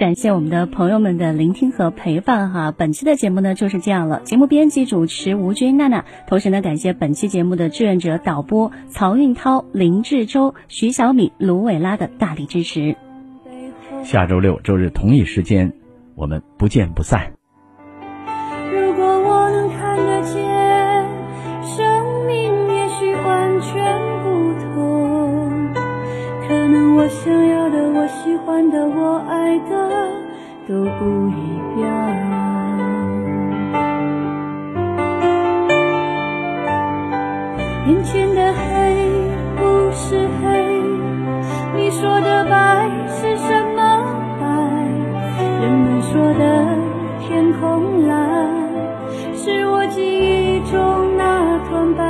感谢我们的朋友们的聆听和陪伴哈，本期的节目呢就是这样了。节目编辑主持吴军娜娜，同时呢感谢本期节目的志愿者导播曹运涛、林志洲、徐小敏、卢伟拉的大力支持。下周六周日同一时间，我们不见不散。如果我能看得见，生命也许完全欢的，我爱的都不一样。眼前的黑不是黑，你说的白是什么白？人们说的天空蓝，是我记忆中那团白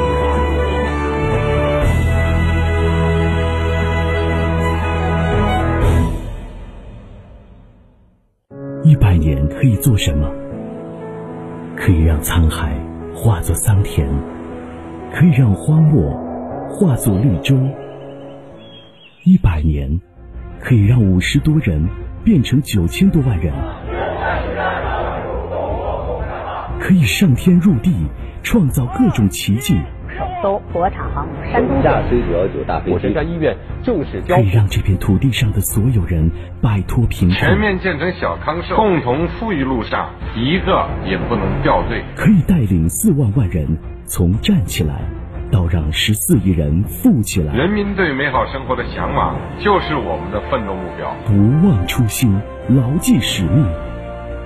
做什么？可以让沧海化作桑田，可以让荒漠化作绿洲。一百年可以让五十多人变成九千多万人，可以上天入地，创造各种奇迹，首艘国产航母山东舰。驾驶者九大飞火神机。山医院正式交付可以。让这片土地上的所有人摆脱贫全，面建成小康社会，共同富裕路上一个也不能掉队。可以带领四万万人从站起来到让十四亿人富起来。人民对美好生活的向往，就是我们的奋斗目标。不忘初心，牢记使命，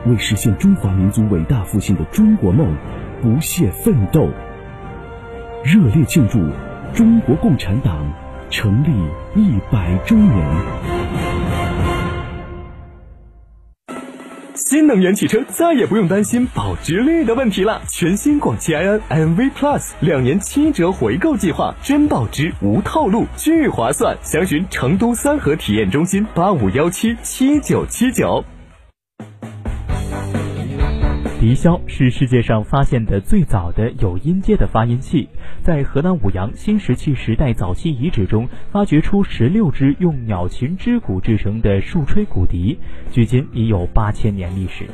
为实现中华民族伟大复兴的中国梦不懈奋斗。热烈庆祝中国共产党成立一百周年！新能源汽车再也不用担心保值率的问题了。全新广汽埃安 MV Plus 两年七折回购计划，真保值无套路，巨划算。详询成都三河体验中心八五幺七七九七九。笛箫是世界上发现的最早的有音阶的发音器，在河南舞阳新石器时代早期遗址中发掘出十六只用鸟禽之骨制成的竖吹骨笛，距今已有八千年历史。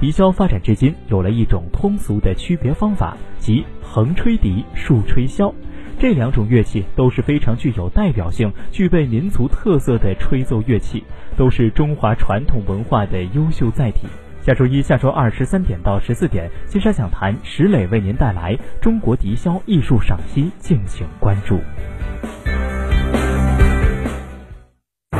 笛箫发展至今，有了一种通俗的区别方法，即横吹笛、竖吹箫。这两种乐器都是非常具有代表性、具备民族特色的吹奏乐器，都是中华传统文化的优秀载体。下周一、下周二十三点到十四点，金沙讲坛石磊为您带来中国笛箫艺术赏析，敬请关注。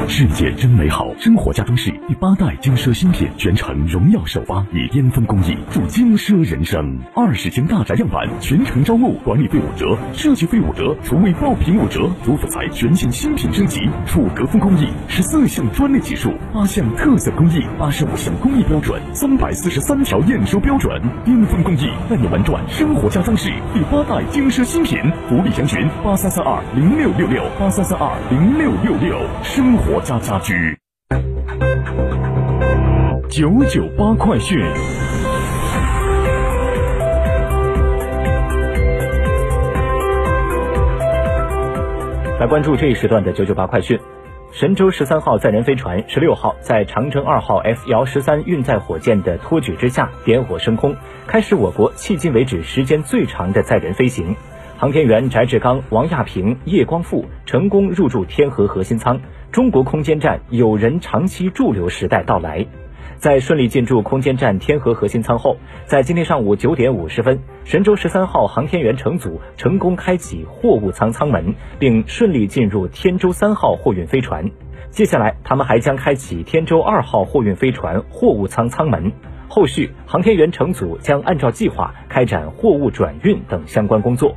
世界真美好，生活家装饰第八代精奢新品全程荣耀首发，以巅峰工艺助精奢人生。二十间大宅样板全程招募，管理费五折，设计费五折，厨卫爆品五折。主辅材全线新品升级，楚格风工艺，十四项专利技术，八项特色工艺，八十五项工艺标准，三百四十三条验收标准，巅峰工艺带你玩转生活家装饰第八代精奢新品。福利详询八三三二零六六六八三三二零六六六，生活家家居。九九八快讯。来关注这一时段的九九八快讯。神舟十三号载人飞船十六号在长征二号 F 遥十三运载火箭的托举之下点火升空，开始我国迄今为止时间最长的载人飞行。航天员翟志刚、王亚平、叶光富成功入驻天河核心舱，中国空间站有人长期驻留时代到来。在顺利进驻空间站天河核心舱后，在今天上午九点五十分，神舟十三号航天员乘组成功开启货物舱舱门，并顺利进入天舟三号货运飞船。接下来，他们还将开启天舟二号货运飞船货物舱舱门。后续，航天员乘组将按照计划开展货物转运等相关工作。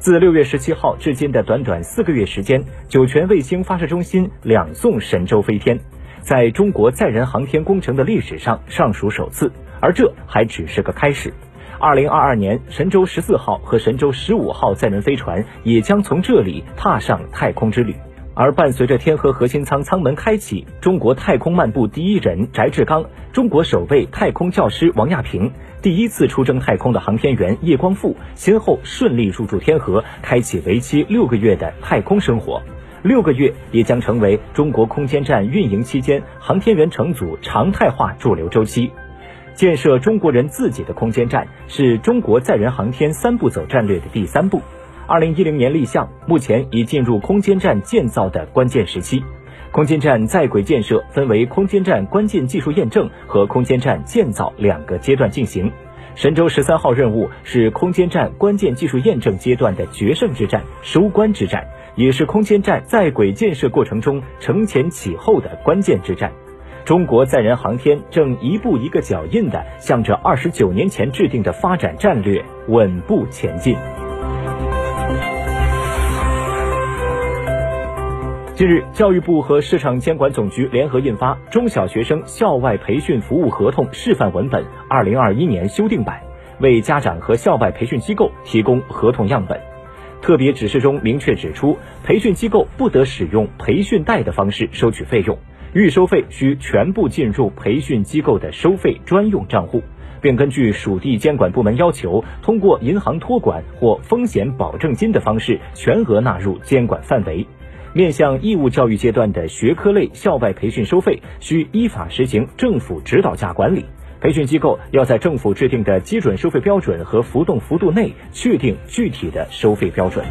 自六月十七号至今的短短四个月时间，酒泉卫星发射中心两送神舟飞天，在中国载人航天工程的历史上尚属首次，而这还只是个开始。二零二二年，神舟十四号和神舟十五号载人飞船也将从这里踏上太空之旅。而伴随着天河核心舱舱门开启，中国太空漫步第一人翟志刚，中国首位太空教师王亚平，第一次出征太空的航天员叶光富，先后顺利入驻天河，开启为期六个月的太空生活。六个月也将成为中国空间站运营期间航天员乘组常态化驻留周期。建设中国人自己的空间站，是中国载人航天三步走战略的第三步。二零一零年立项，目前已进入空间站建造的关键时期。空间站在轨建设分为空间站关键技术验证和空间站建造两个阶段进行。神舟十三号任务是空间站关键技术验证阶段的决胜之战、收官之战，也是空间站在轨建设过程中承前启后的关键之战。中国载人航天正一步一个脚印地向着二十九年前制定的发展战略稳步前进。近日，教育部和市场监管总局联合印发《中小学生校外培训服务合同示范文本（二零二一年修订版）》，为家长和校外培训机构提供合同样本。特别指示中明确指出，培训机构不得使用培训贷的方式收取费用，预收费需全部进入培训机构的收费专用账户，并根据属地监管部门要求，通过银行托管或风险保证金的方式全额纳入监管范围。面向义务教育阶段的学科类校外培训收费，需依法实行政府指导价管理。培训机构要在政府制定的基准收费标准和浮动幅度内确定具体的收费标准。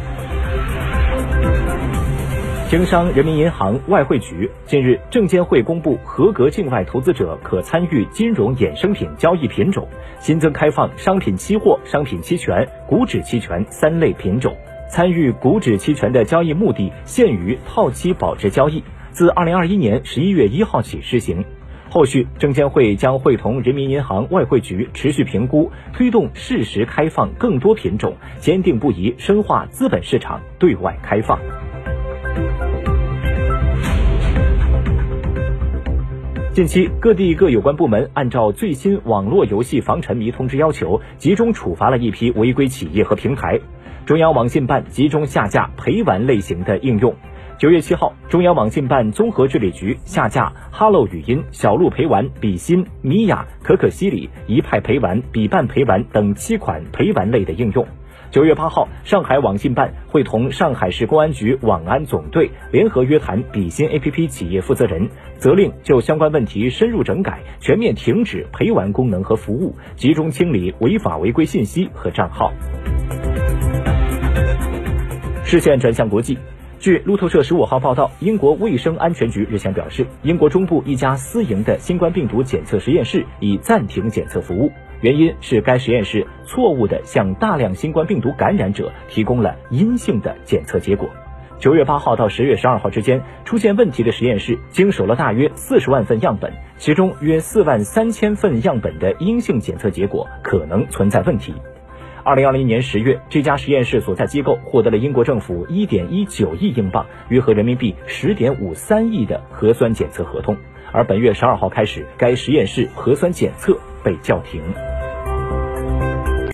经商人民银行外汇局近日，证监会公布合格境外投资者可参与金融衍生品交易品种，新增开放商品期货、商品期权、股指期权三类品种。参与股指期权的交易目的限于套期保值交易，自二零二一年十一月一号起施行。后续证监会将会同人民银行外汇局持续评估，推动适时开放更多品种，坚定不移深化资本市场对外开放。近期，各地各有关部门按照最新网络游戏防沉迷通知要求，集中处罚了一批违规企业和平台。中央网信办集中下架陪玩类型的应用。九月七号，中央网信办综合治理局下架 Hello 语音、小鹿陪玩、比心、米娅、可可西里、一派陪玩、比伴陪玩等七款陪玩类的应用。九月八号，上海网信办会同上海市公安局网安总队联合约谈比心 APP 企业负责人，责令就相关问题深入整改，全面停止陪玩功能和服务，集中清理违法违规信息和账号。视线转向国际，据路透社十五号报道，英国卫生安全局日前表示，英国中部一家私营的新冠病毒检测实验室已暂停检测服务。原因是该实验室错误地向大量新冠病毒感染者提供了阴性的检测结果。九月八号到十月十二号之间，出现问题的实验室经手了大约四十万份样本，其中约四万三千份样本的阴性检测结果可能存在问题。二零二零年十月，这家实验室所在机构获得了英国政府一点一九亿英镑（约合人民币十点五三亿）的核酸检测合同，而本月十二号开始，该实验室核酸检测被叫停。